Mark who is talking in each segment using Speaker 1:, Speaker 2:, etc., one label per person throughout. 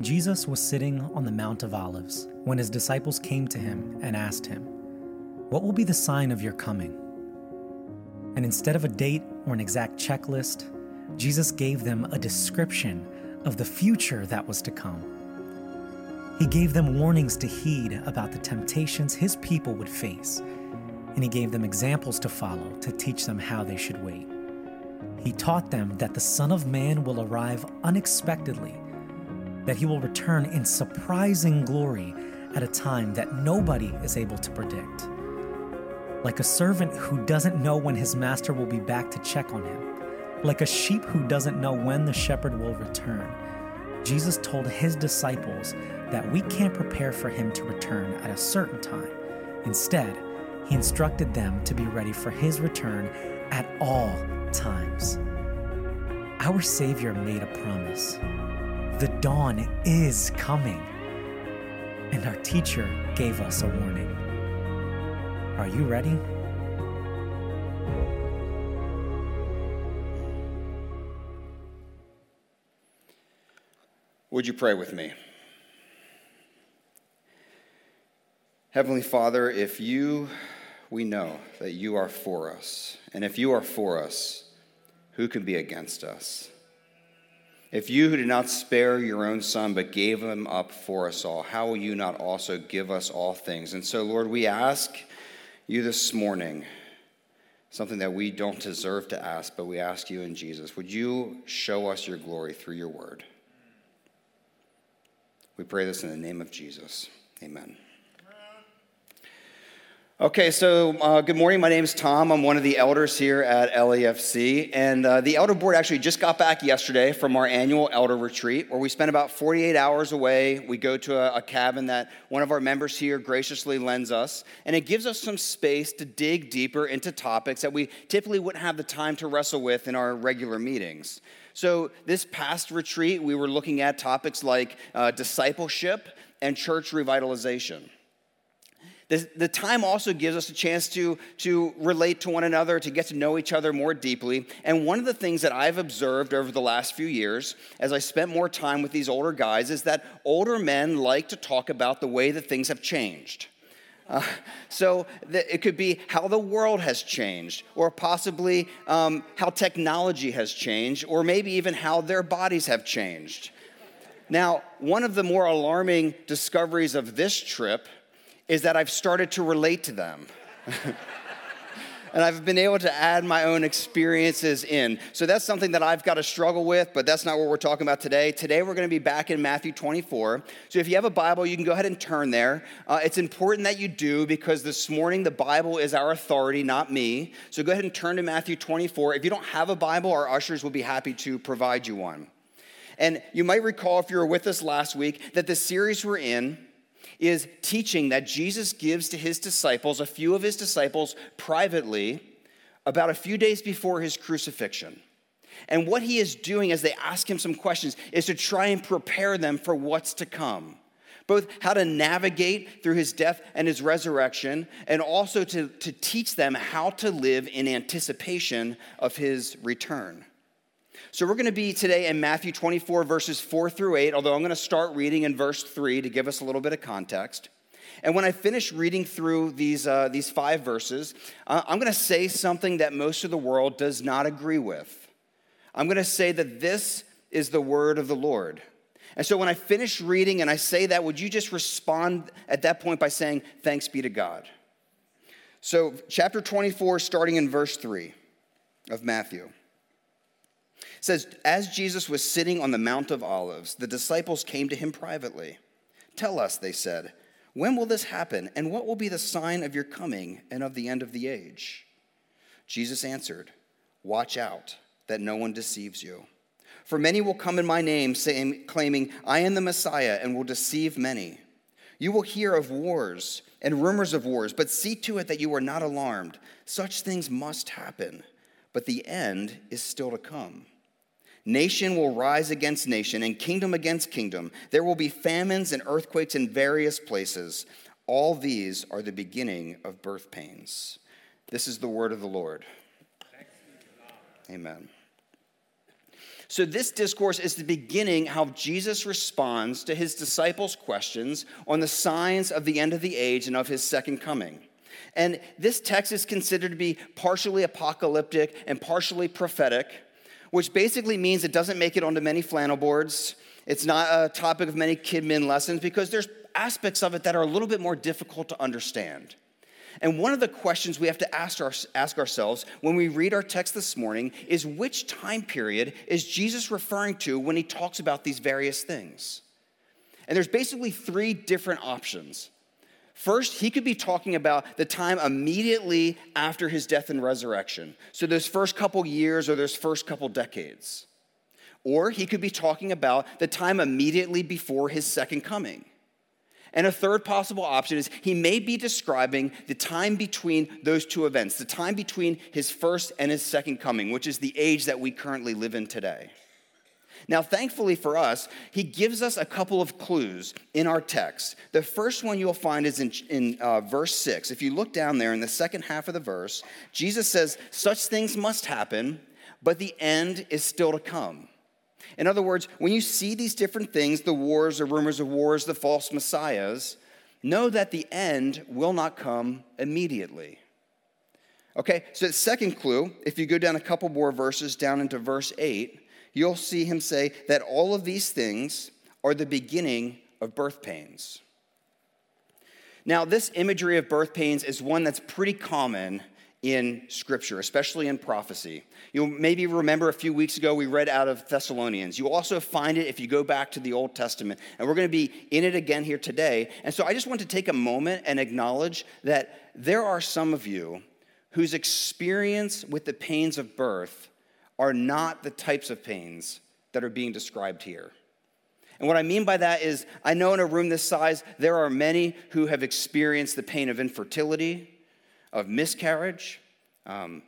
Speaker 1: Jesus was sitting on the Mount of Olives when his disciples came to him and asked him, What will be the sign of your coming? And instead of a date or an exact checklist, Jesus gave them a description of the future that was to come. He gave them warnings to heed about the temptations his people would face, and he gave them examples to follow to teach them how they should wait. He taught them that the Son of Man will arrive unexpectedly that he will return in surprising glory at a time that nobody is able to predict. Like a servant who doesn't know when his master will be back to check on him, like a sheep who doesn't know when the shepherd will return, Jesus told his disciples that we can't prepare for him to return at a certain time. Instead, he instructed them to be ready for his return at all times. Our Savior made a promise the dawn is coming. And our teacher gave us a warning. Are you ready?
Speaker 2: Would you pray with me? Heavenly Father, if you, we know that you are for us, and if you are for us, who can be against us? If you who did not spare your own son, but gave him up for us all, how will you not also give us all things? And so, Lord, we ask you this morning something that we don't deserve to ask, but we ask you in Jesus. Would you show us your glory through your word? We pray this in the name of Jesus. Amen. Okay, so uh, good morning. My name is Tom. I'm one of the elders here at LAFC. And uh, the elder board actually just got back yesterday from our annual elder retreat where we spent about 48 hours away. We go to a, a cabin that one of our members here graciously lends us. And it gives us some space to dig deeper into topics that we typically wouldn't have the time to wrestle with in our regular meetings. So, this past retreat, we were looking at topics like uh, discipleship and church revitalization. The, the time also gives us a chance to, to relate to one another, to get to know each other more deeply. And one of the things that I've observed over the last few years, as I spent more time with these older guys, is that older men like to talk about the way that things have changed. Uh, so the, it could be how the world has changed, or possibly um, how technology has changed, or maybe even how their bodies have changed. Now, one of the more alarming discoveries of this trip is that I've started to relate to them. and I've been able to add my own experiences in. So that's something that I've got to struggle with, but that's not what we're talking about today. Today we're going to be back in Matthew 24. So if you have a Bible, you can go ahead and turn there. Uh, it's important that you do because this morning the Bible is our authority, not me. So go ahead and turn to Matthew 24. If you don't have a Bible, our ushers will be happy to provide you one. And you might recall if you were with us last week that the series we're in is teaching that Jesus gives to his disciples, a few of his disciples privately, about a few days before his crucifixion. And what he is doing as they ask him some questions is to try and prepare them for what's to come. Both how to navigate through his death and his resurrection, and also to, to teach them how to live in anticipation of his return. So we're going to be today in Matthew 24, verses 4 through 8, although I'm going to start reading in verse 3 to give us a little bit of context. And when I finish reading through these, uh, these five verses, uh, I'm going to say something that most of the world does not agree with. I'm going to say that this is the word of the Lord. And so when I finish reading and I say that, would you just respond at that point by saying, Thanks be to God? So, chapter 24, starting in verse 3 of Matthew says, As Jesus was sitting on the Mount of Olives, the disciples came to him privately. Tell us, they said, when will this happen, and what will be the sign of your coming and of the end of the age? Jesus answered, Watch out that no one deceives you. For many will come in my name, saying, claiming, I am the Messiah, and will deceive many. You will hear of wars and rumors of wars, but see to it that you are not alarmed. Such things must happen, but the end is still to come. Nation will rise against nation and kingdom against kingdom. There will be famines and earthquakes in various places. All these are the beginning of birth pains. This is the word of the Lord. Amen. So, this discourse is the beginning how Jesus responds to his disciples' questions on the signs of the end of the age and of his second coming. And this text is considered to be partially apocalyptic and partially prophetic, which basically means it doesn't make it onto many flannel boards. It's not a topic of many KidMin lessons because there's aspects of it that are a little bit more difficult to understand. And one of the questions we have to ask, our, ask ourselves when we read our text this morning is which time period is Jesus referring to when he talks about these various things? And there's basically three different options. First, he could be talking about the time immediately after his death and resurrection. So, those first couple years or those first couple decades. Or he could be talking about the time immediately before his second coming. And a third possible option is he may be describing the time between those two events, the time between his first and his second coming, which is the age that we currently live in today. Now, thankfully for us, he gives us a couple of clues in our text. The first one you'll find is in, in uh, verse 6. If you look down there in the second half of the verse, Jesus says, Such things must happen, but the end is still to come. In other words, when you see these different things, the wars, the rumors of wars, the false messiahs, know that the end will not come immediately. Okay, so the second clue, if you go down a couple more verses down into verse 8, you'll see him say that all of these things are the beginning of birth pains. Now, this imagery of birth pains is one that's pretty common in Scripture, especially in prophecy. You'll maybe remember a few weeks ago we read out of Thessalonians. You also find it if you go back to the Old Testament. And we're going to be in it again here today. And so I just want to take a moment and acknowledge that there are some of you whose experience with the pains of birth are not the types of pains that are being described here. And what I mean by that is, I know in a room this size, there are many who have experienced the pain of infertility, of miscarriage, um,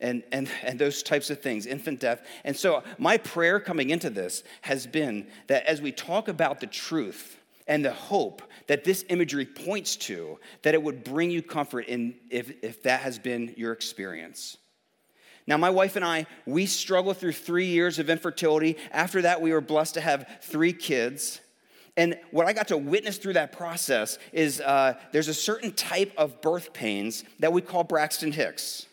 Speaker 2: and, and, and those types of things, infant death. And so, my prayer coming into this has been that as we talk about the truth and the hope that this imagery points to, that it would bring you comfort in if, if that has been your experience. Now, my wife and I, we struggled through three years of infertility. After that, we were blessed to have three kids. And what I got to witness through that process is uh, there's a certain type of birth pains that we call Braxton Hicks.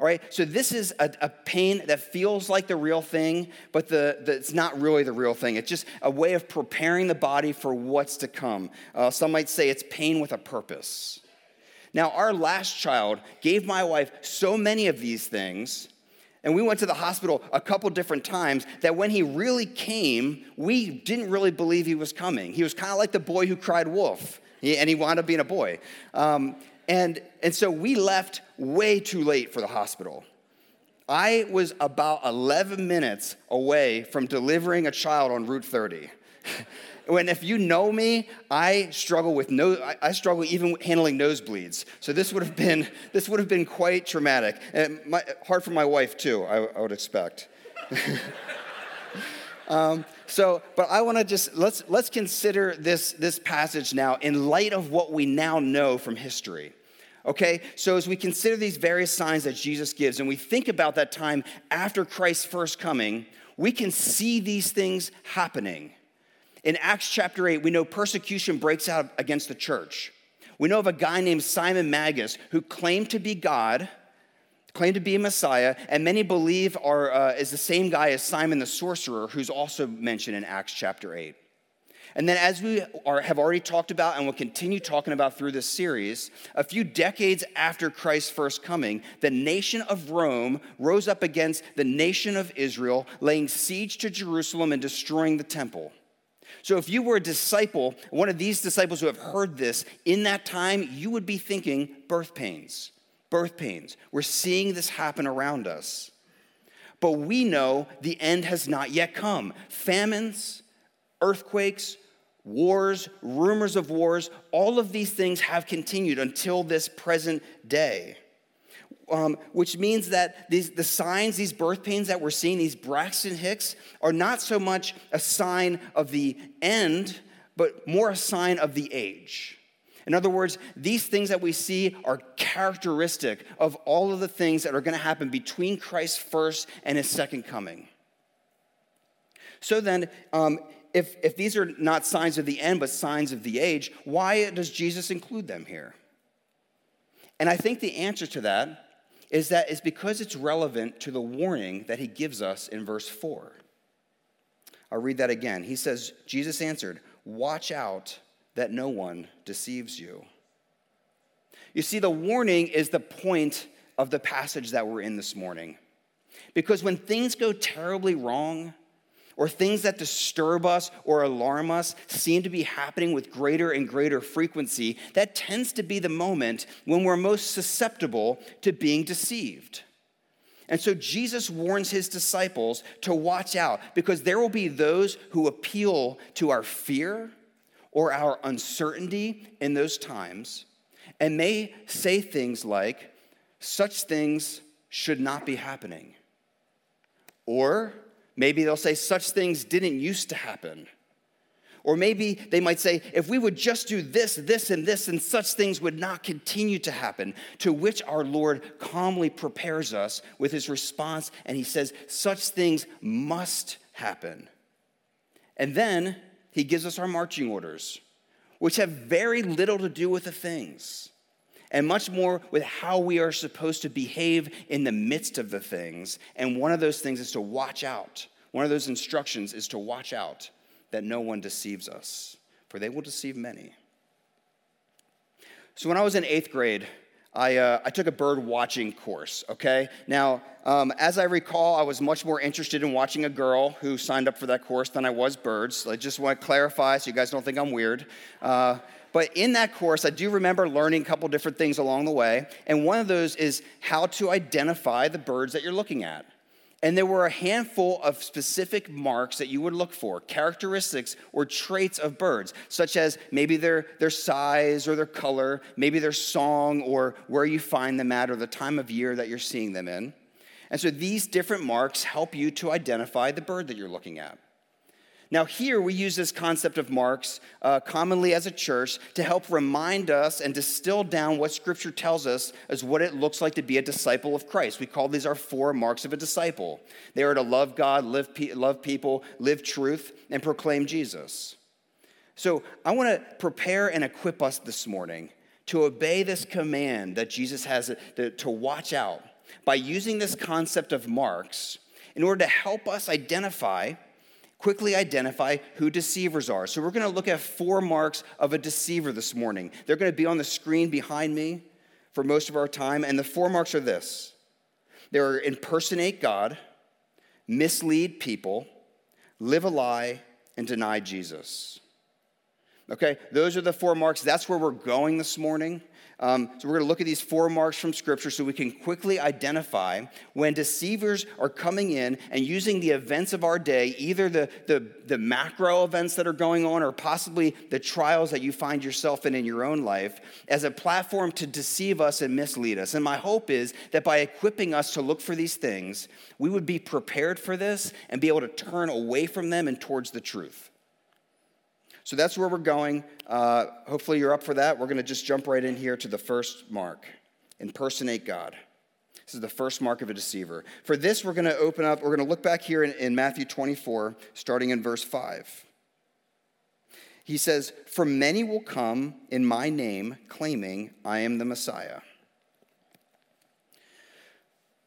Speaker 2: All right, so this is a, a pain that feels like the real thing, but the, the, it's not really the real thing. It's just a way of preparing the body for what's to come. Uh, some might say it's pain with a purpose. Now, our last child gave my wife so many of these things and we went to the hospital a couple different times that when he really came, we didn't really believe he was coming. He was kind of like the boy who cried wolf, and he wound up being a boy. Um, and, and so we left way too late for the hospital. I was about 11 minutes away from delivering a child on Route 30. when if you know me, I struggle with no, I, struggle even handling nosebleeds. So this would have been this would have been quite traumatic, and my, hard for my wife too. I, I would expect. um, so, but I want to just let's let's consider this this passage now in light of what we now know from history. Okay, so as we consider these various signs that Jesus gives, and we think about that time after Christ's first coming, we can see these things happening. In Acts chapter 8, we know persecution breaks out against the church. We know of a guy named Simon Magus who claimed to be God, claimed to be a Messiah, and many believe are, uh, is the same guy as Simon the sorcerer, who's also mentioned in Acts chapter 8. And then, as we are, have already talked about and will continue talking about through this series, a few decades after Christ's first coming, the nation of Rome rose up against the nation of Israel, laying siege to Jerusalem and destroying the temple. So, if you were a disciple, one of these disciples who have heard this, in that time, you would be thinking birth pains, birth pains. We're seeing this happen around us. But we know the end has not yet come. Famines, earthquakes, wars, rumors of wars, all of these things have continued until this present day um, which means that these, the signs, these birth pains that we're seeing, these Braxton Hicks, are not so much a sign of the end, but more a sign of the age. In other words, these things that we see are characteristic of all of the things that are going to happen between Christ's first and his second coming. So then, um, if, if these are not signs of the end, but signs of the age, why does Jesus include them here? And I think the answer to that is that it's because it's relevant to the warning that he gives us in verse 4. I'll read that again. He says, Jesus answered, Watch out that no one deceives you. You see, the warning is the point of the passage that we're in this morning. Because when things go terribly wrong, or things that disturb us or alarm us seem to be happening with greater and greater frequency, that tends to be the moment when we're most susceptible to being deceived. And so Jesus warns his disciples to watch out because there will be those who appeal to our fear or our uncertainty in those times and may say things like, such things should not be happening. Or maybe they'll say, such things didn't used to happen. Or maybe they might say, if we would just do this, this, and this, and such things would not continue to happen. To which our Lord calmly prepares us with his response, and he says, such things must happen. And then he gives us our marching orders, which have very little to do with the things and much more with how we are supposed to behave in the midst of the things. And one of those things is to watch out. One of those instructions is to watch out that no one deceives us, for they will deceive many. So when I was in eighth grade, I, uh, I took a bird watching course, okay? Now, um, as I recall, I was much more interested in watching a girl who signed up for that course than I was birds. I just want to clarify so you guys don't think I'm weird. Uh, but in that course, I do remember learning a couple different things along the way. And one of those is how to identify the birds that you're looking at. And there were a handful of specific marks that you would look for, characteristics or traits of birds, such as maybe their, their size or their color, maybe their song or where you find them at or the time of year that you're seeing them in. And so these different marks help you to identify the bird that you're looking at. Now, here we use this concept of marks uh, commonly as a church to help remind us and distill down what Scripture tells us as what it looks like to be a disciple of Christ. We call these our four marks of a disciple. They are to love God, live pe- love people, live truth, and proclaim Jesus. So I want to prepare and equip us this morning to obey this command that Jesus has to, to watch out by using this concept of marks in order to help us identify quickly identify who deceivers are. So we're going to look at four marks of a deceiver this morning. They're going to be on the screen behind me for most of our time. And the four marks are this they're impersonate God, mislead people, live a lie, and deny Jesus. Okay, those are the four marks. That's where we're going this morning. Um, so, we're going to look at these four marks from Scripture so we can quickly identify when deceivers are coming in and using the events of our day, either the, the, the macro events that are going on or possibly the trials that you find yourself in in your own life, as a platform to deceive us and mislead us. And my hope is that by equipping us to look for these things, we would be prepared for this and be able to turn away from them and towards the truth. So that's where we're going. Uh, hopefully, you're up for that. We're going to just jump right in here to the first mark impersonate God. This is the first mark of a deceiver. For this, we're going to open up, we're going to look back here in, in Matthew 24, starting in verse 5. He says, For many will come in my name, claiming I am the Messiah.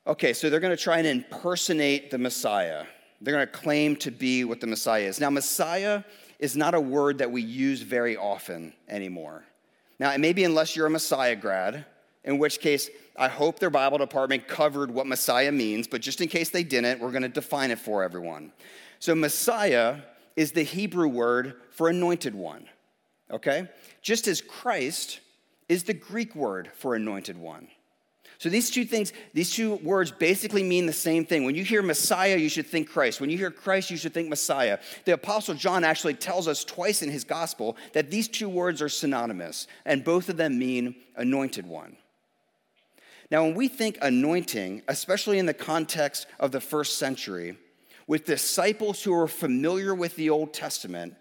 Speaker 2: Okay, so they're going to try and impersonate the Messiah. They're going to claim to be what the Messiah is. Now, Messiah is not a word that we use very often anymore. Now, maybe unless you're a Messiah grad, in which case I hope their Bible department covered what Messiah means, but just in case they didn't, we're going to define it for everyone. So, Messiah is the Hebrew word for anointed one, okay? Just as Christ is the Greek word for anointed one. So these two things, these two words basically mean the same thing. When you hear Messiah, you should think Christ. When you hear Christ, you should think Messiah. The Apostle John actually tells us twice in his gospel that these two words are synonymous, and both of them mean anointed one. Now, when we think anointing, especially in the context of the first century, with disciples who are familiar with the Old Testament,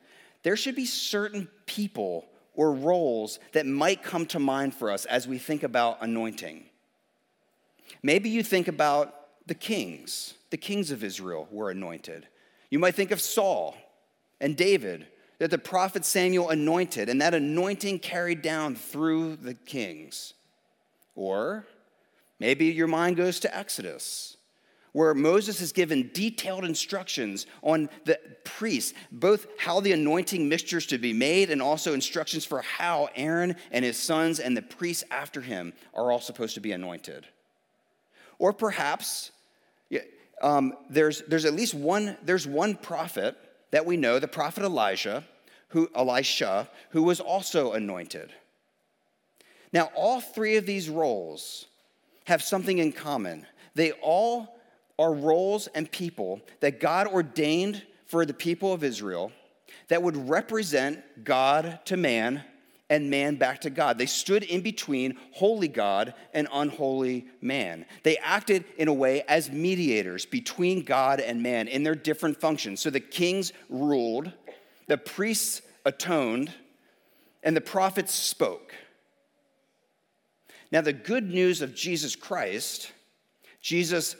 Speaker 2: there should be certain people or roles that might come to mind for us as we think about anointing. Maybe you think about the kings. The kings of Israel were anointed. You might think of Saul and David, that the prophet Samuel anointed, and that anointing carried down through the kings. Or maybe your mind goes to Exodus, where Moses is given detailed instructions on the priests, both how the anointing mixtures to be made and also instructions for how Aaron and his sons and the priests after him are all supposed to be anointed. Or perhaps um, there's, there's at least one, there's one prophet that we know, the prophet Elijah, who, Elisha, who was also anointed. Now, all three of these roles have something in common. They all are roles and people that God ordained for the people of Israel that would represent God to man and man back to God. They stood in between holy God and unholy man. They acted in a way as mediators between God and man in their different functions. So the kings ruled, the priests atoned, and the prophets spoke. Now, the good news of Jesus Christ, Jesus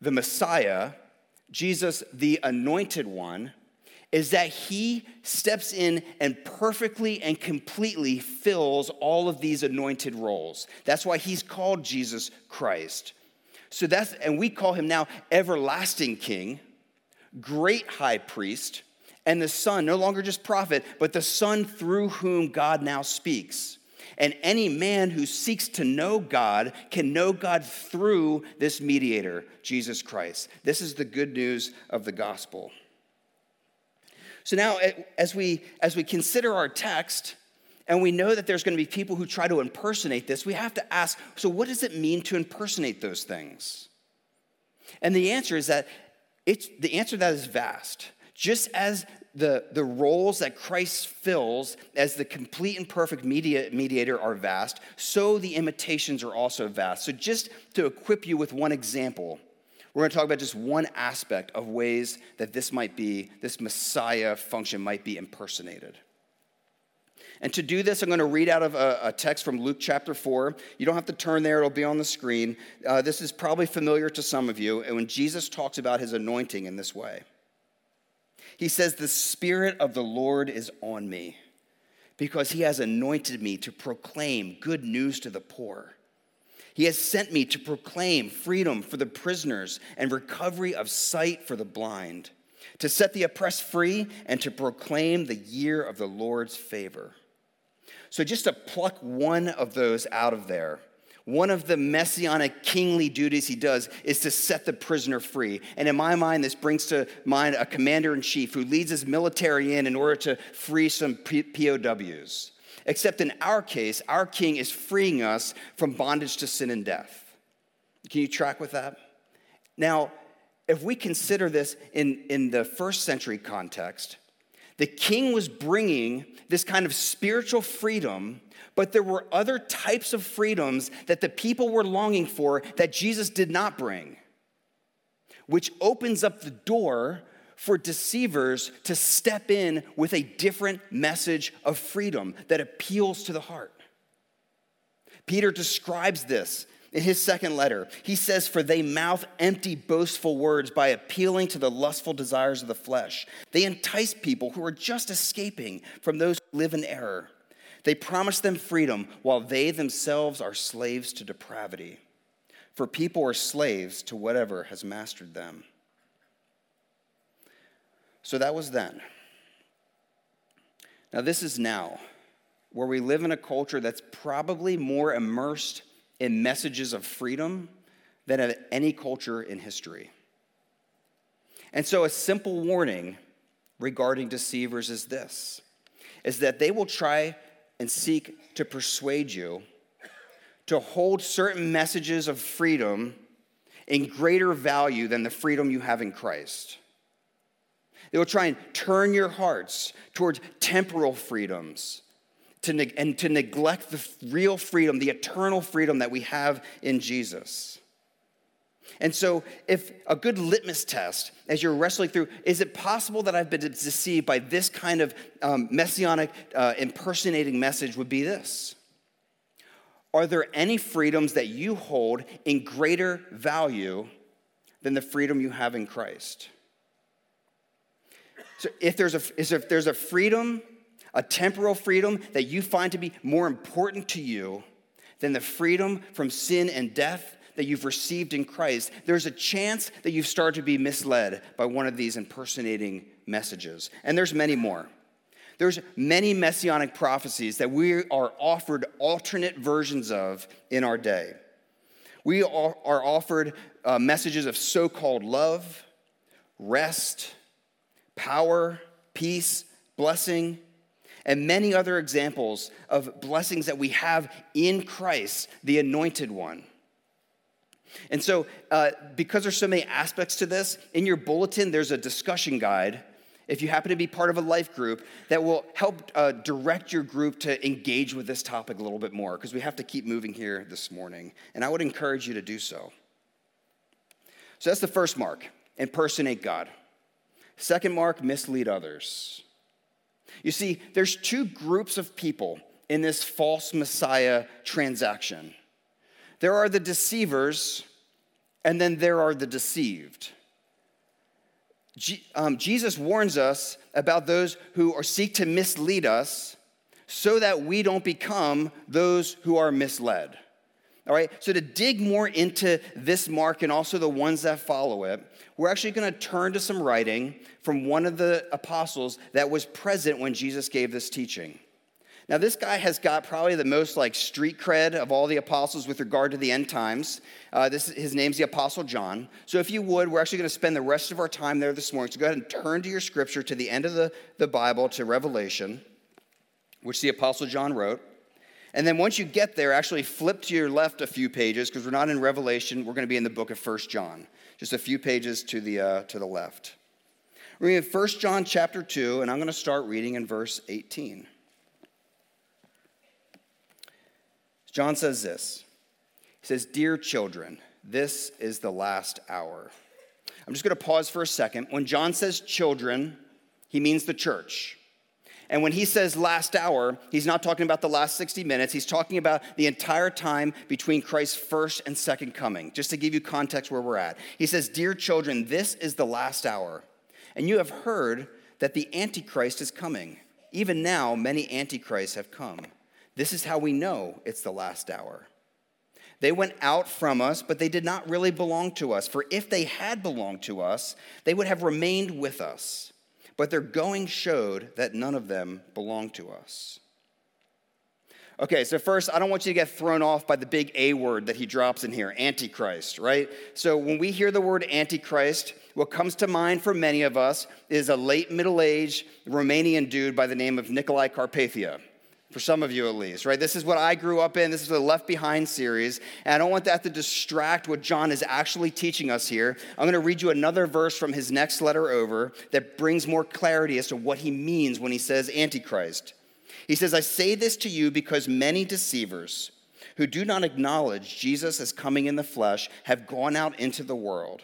Speaker 2: the Messiah, Jesus the anointed one, is that he steps in and perfectly and completely fills all of these anointed roles. That's why he's called Jesus Christ. So that's, and we call him now everlasting king, great high priest, and the son, no longer just prophet, but the son through whom God now speaks. And any man who seeks to know God can know God through this mediator, Jesus Christ. This is the good news of the gospel. So now, eh, as we, as we consider our text, and we know that there's going to be people who try to impersonate this, we have to ask so, what does it mean to impersonate those things? And the answer is that it's, the answer that is vast. Just as the, the roles that Christ fills as the complete and perfect media, mediator are vast, so the imitations are also vast. So, just to equip you with one example, we're going to talk about just one aspect of ways that this might be, this Messiah function might be impersonated. And to do this, I'm going to read out of a, a, text from Luke chapter 4. You don't have to turn there, it'll be on the screen. Uh, this is probably familiar to some of you. And when Jesus talks about his anointing in this way, he says, The Spirit of the Lord is on me because he has anointed me to proclaim good news to the poor. He has sent me to proclaim freedom for the prisoners and recovery of sight for the blind, to set the oppressed free, and to proclaim the year of the Lord's favor. So, just to pluck one of those out of there, one of the messianic kingly duties he does is to set the prisoner free. And in my mind, this brings to mind a commander in chief who leads his military in in order to free some POWs. Except in our case, our king is freeing us from bondage to sin and death. Can you track with that? Now, if we consider this in, in the first century context, the king was bringing this kind of spiritual freedom, but there were other types of freedoms that the people were longing for that Jesus did not bring, which opens up the door for deceivers to step in with a different message of freedom that appeals to the heart. Peter describes this in his second letter. He says, For they mouth empty, boastful words by appealing to the lustful desires of the flesh. They entice people who are just escaping from those who live in error. They promise them freedom while they themselves are slaves to depravity. For people are slaves to whatever has mastered them. So that was then. Now, this is now, where we live in a culture that's probably more immersed in messages of freedom than of any culture in history. And so, a simple warning regarding deceivers is this is that they will try and seek to persuade you to hold certain messages of freedom in greater value than the freedom you have in Christ. They will try and turn your hearts towards temporal freedoms to and to neglect the real freedom, the eternal freedom that we have in Jesus. And so, if a good litmus test as you're wrestling through, is it possible that I've been deceived by this kind of um, messianic uh, impersonating message would be this? Are there any freedoms that you hold in greater value than the freedom you have in Christ? So if there's a, if there's a freedom, a temporal freedom that you find to be more important to you than the freedom from sin and death that you've received in Christ, there's a chance that you've started to be misled by one of these impersonating messages. And there's many more. There's many messianic prophecies that we are offered alternate versions of in our day. We are offered uh, messages of so called love, rest, power, peace, blessing, and many other examples of blessings that we have in Christ, the anointed one. And so, uh, because there's so many aspects to this, in your bulletin, there's a discussion guide. If you happen to be part of a life group, that will help uh, direct your group to engage with this topic a little bit more, because we have to keep moving here this morning. And I would encourage you to do so. So that's the first mark impersonate God. Second mark, mislead others. You see, there's two groups of people in this false Messiah transaction. There are the deceivers, and then there are the deceived. um, Jesus warns us about those who are, seek to mislead us so that we don't become those who are misled. All right, so to dig more into this mark and also the ones that follow it, we're actually going to turn to some writing from one of the apostles that was present when Jesus gave this teaching. Now, this guy has got probably the most like street cred of all the apostles with regard to the end times. Uh, this, his name's the Apostle John. So, if you would, we're actually going to spend the rest of our time there this morning. So, go ahead and turn to your scripture to the end of the, the Bible to Revelation, which the Apostle John wrote. And then once you get there, actually flip to your left a few pages because we're not in Revelation. We're going to be in the book of First John, just a few pages to the, uh, to the left. We're in 1 John chapter 2, and I'm going to start reading in verse 18. John says this He says, Dear children, this is the last hour. I'm just going to pause for a second. When John says children, he means the church. And when he says last hour, he's not talking about the last 60 minutes. He's talking about the entire time between Christ's first and second coming, just to give you context where we're at. He says, Dear children, this is the last hour. And you have heard that the Antichrist is coming. Even now, many Antichrists have come. This is how we know it's the last hour. They went out from us, but they did not really belong to us. For if they had belonged to us, they would have remained with us. But their going showed that none of them belonged to us. Okay, so first, I don't want you to get thrown off by the big A word that he drops in here, Antichrist, right? So when we hear the word Antichrist, what comes to mind for many of us is a late middle aged Romanian dude by the name of Nicolae Carpathia for some of you at least, right? This is what I grew up in. This is the Left Behind series. And I don't want that to distract what John is actually teaching us here. I'm going to read you another verse from his next letter over that brings more clarity as to what he means when he says Antichrist. He says, I say this to you because many deceivers who do not acknowledge Jesus as coming in the flesh have gone out into the world.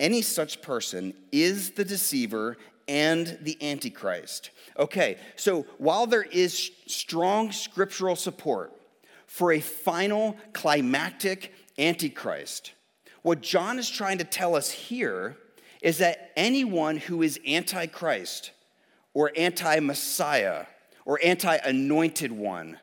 Speaker 2: Any such person is the deceiver and the Antichrist. Okay, so while there is strong scriptural support for a final climactic Antichrist, what John is trying to tell us here is that anyone who is Antichrist or anti Messiah or anti anointed one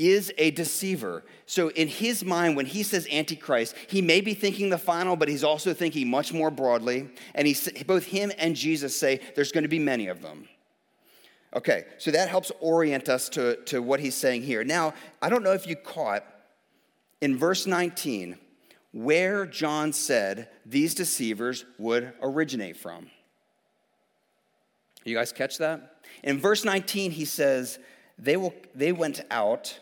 Speaker 2: is a deceiver. So, in his mind, when he says Antichrist, he may be thinking the final, but he's also thinking much more broadly. And he, both him and Jesus say there's going to be many of them. Okay, so that helps orient us to, to what he's saying here. Now, I don't know if you caught in verse 19 where John said these deceivers would originate from. You guys catch that? In verse 19, he says, they, will, they went out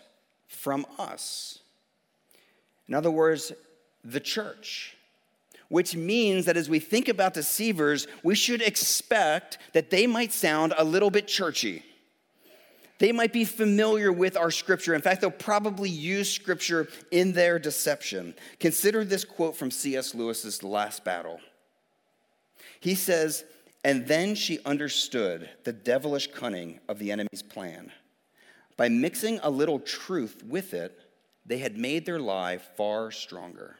Speaker 2: from us. In other words, the church. Which means that as we think about deceivers, we should expect that they might sound a little bit churchy. They might be familiar with our scripture. In fact, they'll probably use scripture in their deception. Consider this quote from C.S. Lewis's Last Battle. He says, And then she understood the devilish cunning of the enemy's plan. By mixing a little truth with it, they had made their lie far stronger.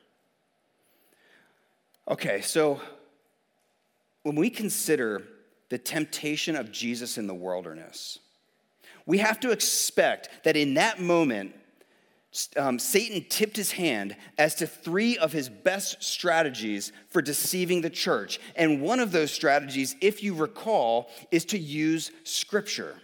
Speaker 2: Okay, so when we consider the temptation of Jesus in the wilderness. We have to expect that in that moment, um, Satan tipped his hand as to three of his best strategies for deceiving the church. And one of those strategies, if you recall, is to use scripture.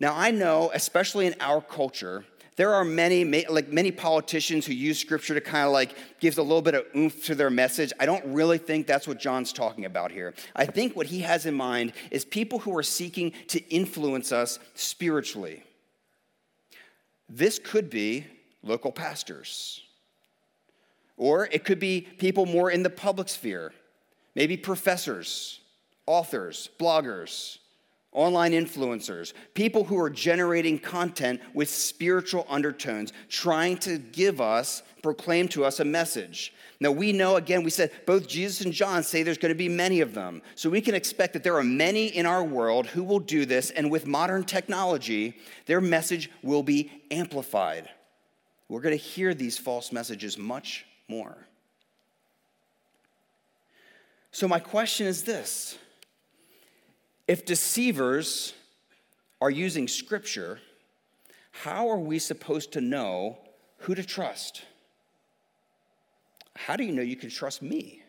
Speaker 2: Now, I know, especially in our culture, there are many, like many politicians who use scripture to kind of like gives a little bit of oomph to their message. I don't really think that's what John's talking about here. I think what he has in mind is people who are seeking to influence us spiritually. This could be local pastors, or it could be people more in the public sphere, maybe professors, authors, bloggers online influencers, people who are generating content with spiritual undertones, trying to give us, proclaim to us a message. Now, we know, again, we said both Jesus and John say there's going to be many of them. So we can expect that there are many in our world who will do this, and with modern technology, their message will be amplified. We're going to hear these false messages much more. So, my question is this if deceivers are using scripture, how are we supposed to know who to trust? How do you know you can trust me?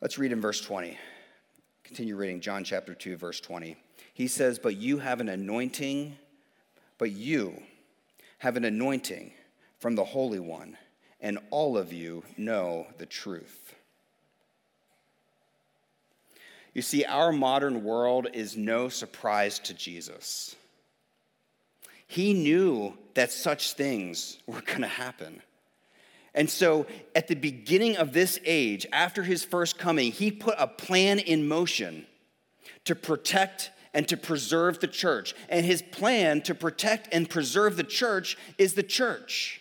Speaker 2: Let's read in verse 20. Continue reading John chapter 2, verse 20. He says, But you have an anointing, but you have an anointing from the Holy One, and all of you know the truth. You see, our modern world is no surprise to Jesus. He knew that such things were going to happen. And so, at the beginning of this age, after his first coming, he put a plan in motion to protect and to preserve the church. And his plan to protect and preserve the church is the church.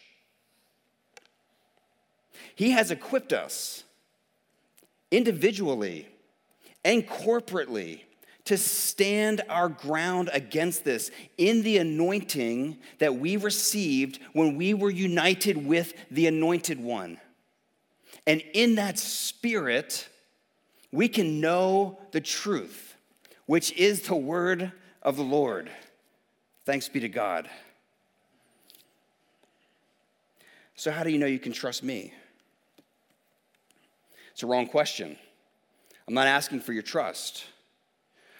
Speaker 2: He has equipped us individually and corporately to stand our ground against this in the anointing that we received when we were united with the anointed one. And in that spirit, we can know the truth, which is the word of the Lord. Thanks be to God. So, how do you know you can trust me? It's a wrong question. I'm not asking for your trust.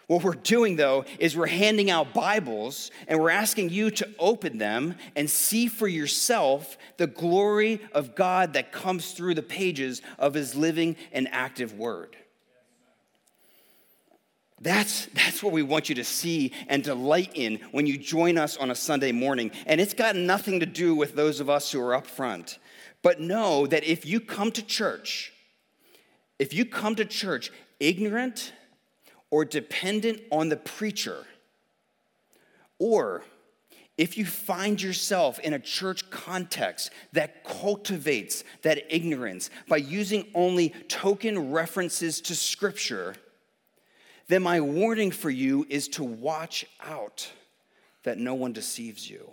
Speaker 2: What we're doing, though, is we're handing out Bibles and we're asking you to open them and see for yourself the glory of God that comes through the pages of His living and active Word. That's, that's what we want you to see and delight in when you join us on a Sunday morning. And it's got nothing to do with those of us who are up front. But know that if you come to church, if you come to church ignorant or dependent on the preacher, or if you find yourself in a church context that cultivates that ignorance by using only token references to Scripture, then my warning for you is to watch out that no one deceives you.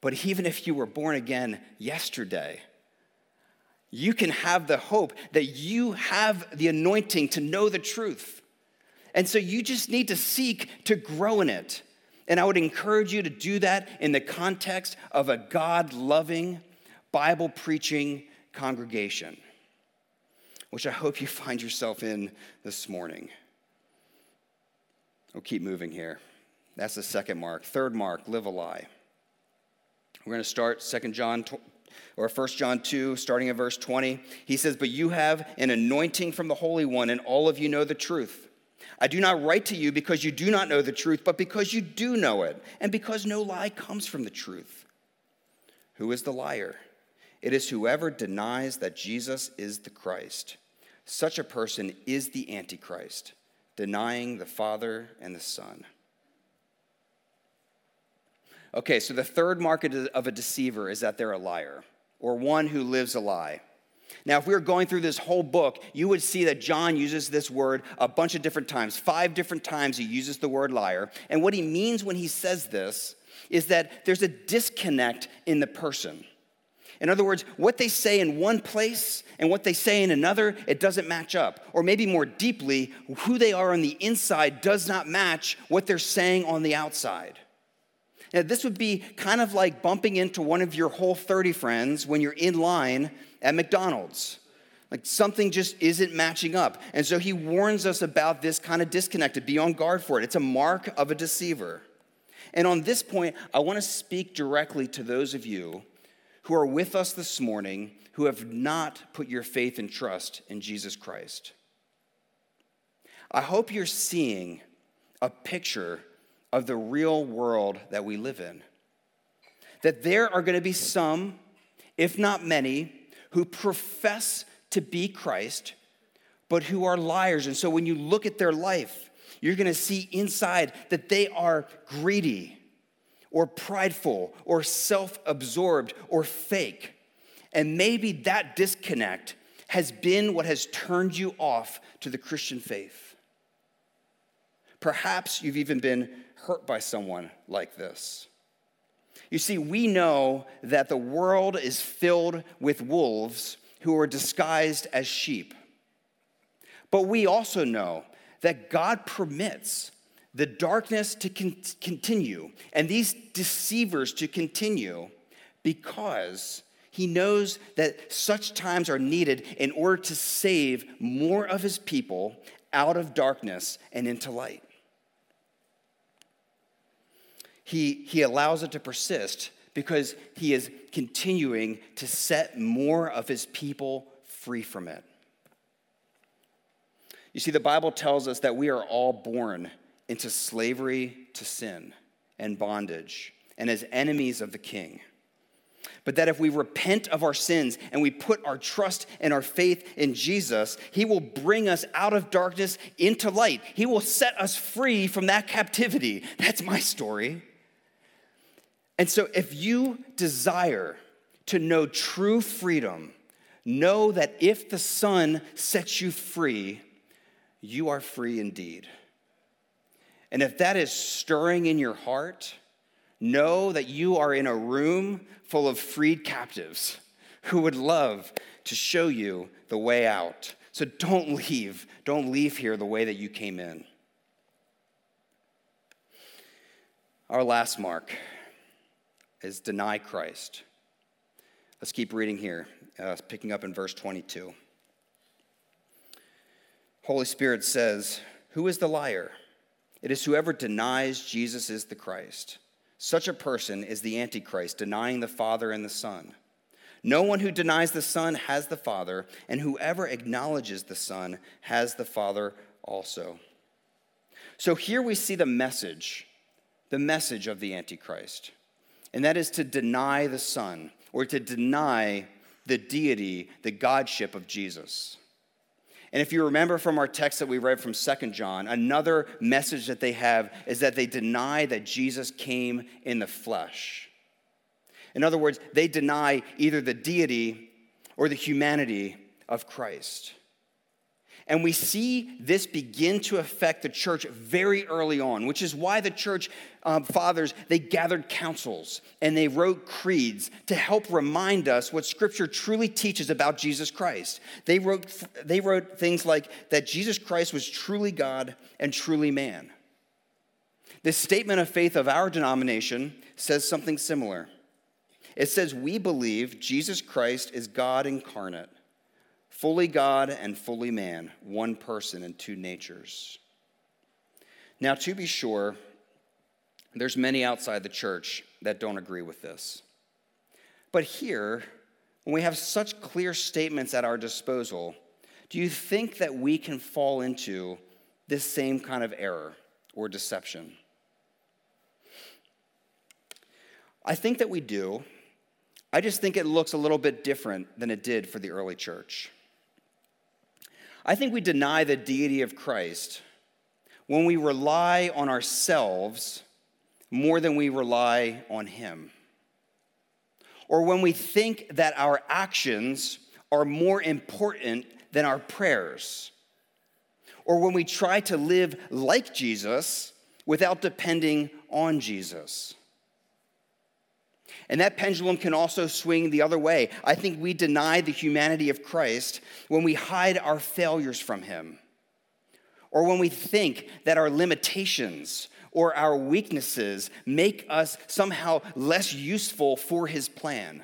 Speaker 2: But even if you were born again yesterday, you can have the hope that you have the anointing to know the truth. And so you just need to seek to grow in it. And I would encourage you to do that in the context of a God loving, Bible preaching congregation, which I hope you find yourself in this morning. We'll keep moving here. That's the second mark. Third mark, live a lie. We're going to start 2 John or 1 John 2, starting at verse 20, he says, But you have an anointing from the Holy One, and all of you know the truth. I do not write to you because you do not know the truth, but because you do know it, and because no lie comes from the truth. Who is the liar? It is whoever denies that Jesus is the Christ. Such a person is the Antichrist, denying the Father and the Son. Okay, so the third mark of a deceiver is that they're a liar or one who lives a lie. Now, if we were going through this whole book, you would see that John uses this word a bunch of different times. Five different times he uses the word liar. And what he means when he says this is that there's a disconnect in the person. In other words, what they say in one place and what they say in another, it doesn't match up. Or maybe more deeply, who they are on the inside does not match what they're saying on the outside. Now, this would be kind of like bumping into one of your whole 30 friends when you're in line at McDonald's. Like something just isn't matching up. And so he warns us about this kind of disconnect, to be on guard for it. It's a mark of a deceiver. And on this point, I want to speak directly to those of you who are with us this morning who have not put your faith and trust in Jesus Christ. I hope you're seeing a picture of the real world that we live in. That there are going to be some, if not many, who profess to be Christ, but who are liars. And so when you look at their life, you're going to see inside that they are greedy or prideful or self absorbed or fake. And maybe that disconnect has been what has turned you off to the Christian faith. Perhaps you've even been hurt by someone like this. You see, we know that the world is filled with wolves who are disguised as sheep. But we also know that God permits the darkness to con- continue and these deceivers to continue because he knows that such times are needed in order to save more of his people out of darkness and into light. He, he allows it to persist because he is continuing to set more of his people free from it. You see, the Bible tells us that we are all born into slavery to sin and bondage and as enemies of the king. But that if we repent of our sins and we put our trust and our faith in Jesus, He will bring us out of darkness into light. He will set us free from that captivity. That's my story. And so, if you desire to know true freedom, know that if the Son sets you free, you are free indeed. And if that is stirring in your heart, know that you are in a room full of freed captives who would love to show you the way out. So don't leave. Don't leave here the way that you came in. Our last mark is deny Christ. Let's keep reading here, uh, picking up in verse 22. Holy Spirit says, Who is the liar? It is whoever denies Jesus is the Christ. Such a person is the Antichrist, denying the Father and the Son. No one who denies the Son has the Father, and whoever acknowledges the Son has the Father also. So here we see the message, the message of the Antichrist and that is to deny the Son or to deny the deity, the Godship of Jesus. And if you remember from our text that we read from Second John, another message that they have is that they deny that Jesus came in the flesh. In other words, they deny either the deity or the humanity of Christ. And we see this begin to affect the church very early on, which is why the church um, fathers they gathered councils and they wrote creeds to help remind us what Scripture truly teaches about Jesus Christ. They wrote they wrote things like that Jesus Christ was truly God and truly man. This statement of faith of our denomination says something similar. It says we believe Jesus Christ is God incarnate fully God and fully man, one person and two natures. Now, to be sure, there's many outside the church that don't agree with this. But here, when we have such clear statements at our disposal, do you think that we can fall into this same kind of error or deception? I think that we do. I just think it looks a little bit different than it did for the early church. I think we deny the deity of Christ when we rely on ourselves more than we rely on Him. Or when we think that our actions are more important than our prayers. Or when we try to live like Jesus without depending on Jesus. And that pendulum can also swing the other way. I think we deny the humanity of Christ when we hide our failures from him, or when we think that our limitations or our weaknesses make us somehow less useful for his plan,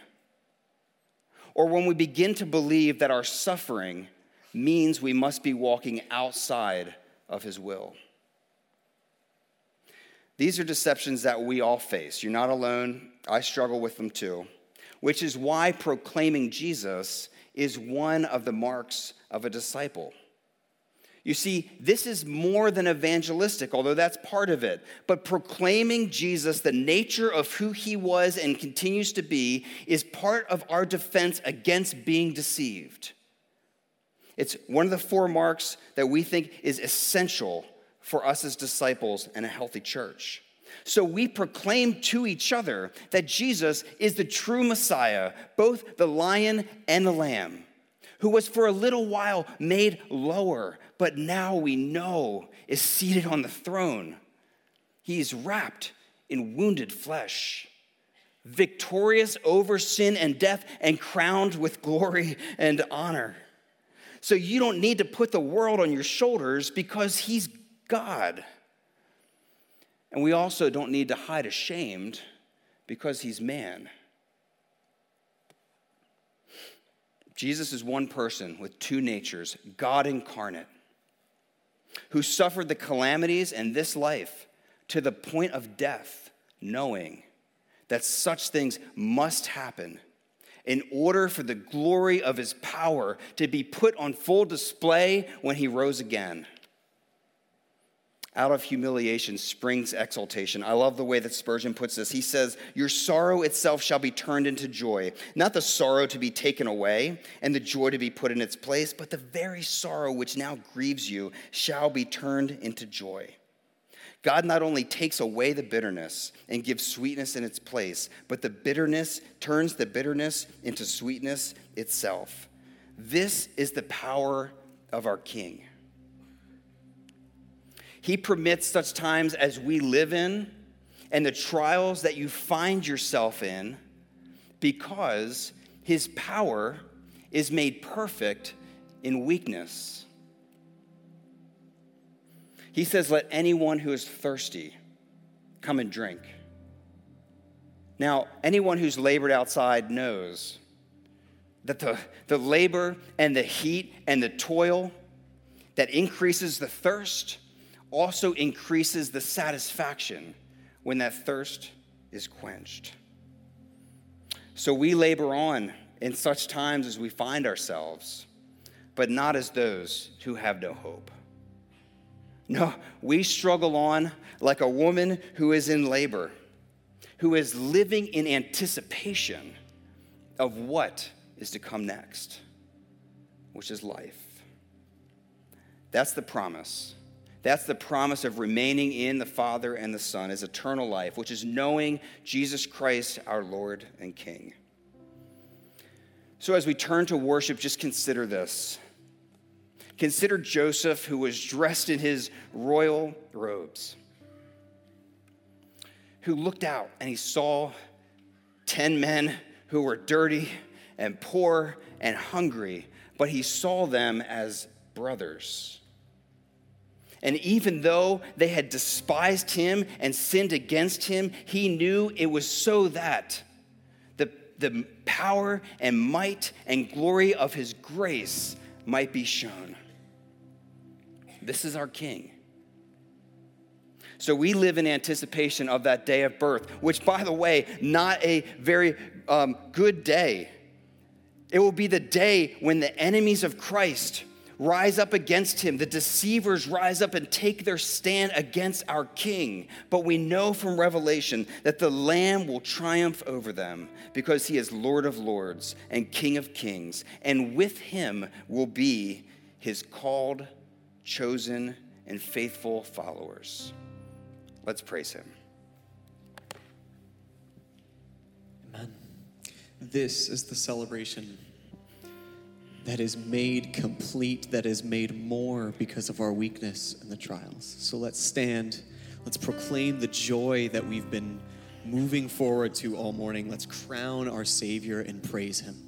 Speaker 2: or when we begin to believe that our suffering means we must be walking outside of his will. These are deceptions that we all face. You're not alone. I struggle with them too, which is why proclaiming Jesus is one of the marks of a disciple. You see, this is more than evangelistic, although that's part of it. But proclaiming Jesus, the nature of who he was and continues to be, is part of our defense against being deceived. It's one of the four marks that we think is essential for us as disciples and a healthy church. So we proclaim to each other that Jesus is the true Messiah, both the lion and the lamb, who was for a little while made lower, but now we know is seated on the throne. He is wrapped in wounded flesh, victorious over sin and death, and crowned with glory and honor. So you don't need to put the world on your shoulders because he's God. And we also don't need to hide ashamed because he's man. Jesus is one person with two natures, God incarnate, who suffered the calamities in this life to the point of death, knowing that such things must happen in order for the glory of his power to be put on full display when he rose again. Out of humiliation springs exaltation. I love the way that Spurgeon puts this. He says, Your sorrow itself shall be turned into joy. Not the sorrow to be taken away and the joy to be put in its place, but the very sorrow which now grieves you shall be turned into joy. God not only takes away the bitterness and gives sweetness in its place, but the bitterness turns the bitterness into sweetness itself. This is the power of our King. He permits such times as we live in and the trials that you find yourself in because his power is made perfect in weakness. He says, Let anyone who is thirsty come and drink. Now, anyone who's labored outside knows that the, the labor and the heat and the toil that increases the thirst also increases the satisfaction when that thirst is quenched. So we labor on in such times as we find ourselves, but not as those who have no hope. No, we struggle on like a woman who is in labor, who is living in anticipation of what is to come next, which is life. That's the promise that's the promise of remaining in the Father and the Son as eternal life, which is knowing Jesus Christ, our Lord and King. So, as we turn to worship, just consider this. Consider Joseph, who was dressed in his royal robes, who looked out and he saw 10 men who were dirty and poor and hungry, but he saw them as brothers. And even though they had despised him and sinned against him, he knew it was so that the, the power and might and glory of his grace might be shown. This is our King. So we live in anticipation of that day of birth, which, by the way, not a very um, good day. It will be the day when the enemies of Christ rise up against him. The deceivers rise up and take their stand against our king. But we know from Revelation that the Lamb will triumph over them because he is Lord of lords and King of kings. And with him will be his called, chosen, and faithful followers. Let's praise him.
Speaker 3: Amen. This is the celebration that is made complete, that is made more because of our weakness and the trials. So let's stand, let's proclaim the joy that we've been moving forward to all morning, let's crown our Savior and praise Him.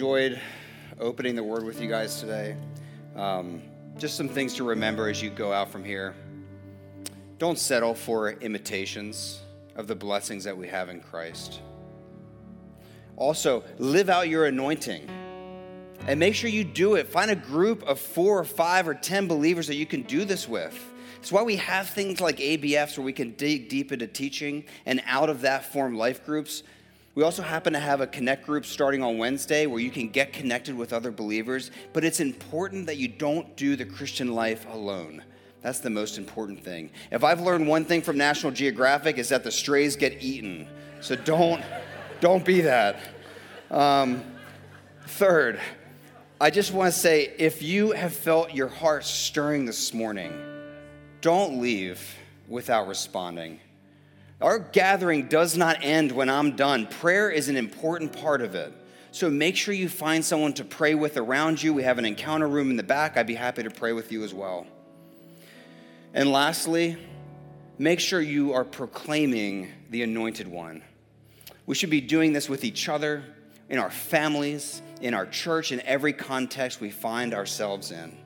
Speaker 2: Enjoyed opening the word with you guys today. Um, just some things to remember as you go out from here. Don't settle for imitations of the blessings that we have in Christ. Also, live out your anointing and make sure you do it. Find a group of four or five or 10 believers that you can do this with. It's why we have things like ABFs where we can dig deep into teaching and out of that form life groups. We also happen to have a connect group starting on Wednesday where you can get connected with other believers, but it's important that you don't do the Christian life alone. That's the most important thing. If I've learned one thing from National Geographic is that the strays get eaten. So don't don't be that. Um, third, I just want to say if you have felt your heart stirring this morning, don't leave without responding. Our gathering does not end when I'm done. Prayer is an important part of it. So make sure you find someone to pray with around you. We have an encounter room in the back. I'd be happy to pray with you as well. And lastly, make sure you are proclaiming the anointed one. We should be doing this with each other, in our families, in our church, in every context we find ourselves in.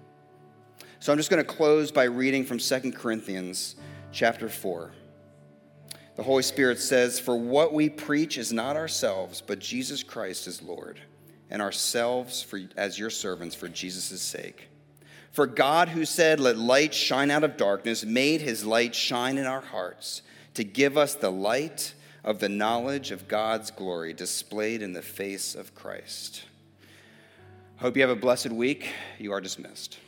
Speaker 2: So I'm just going to close by reading from 2 Corinthians chapter 4. The Holy Spirit says, For what we preach is not ourselves, but Jesus Christ is Lord, and ourselves for, as your servants for Jesus' sake. For God, who said, Let light shine out of darkness, made his light shine in our hearts to give us the light of the knowledge of God's glory displayed in the face of Christ. Hope you have a blessed week. You are dismissed.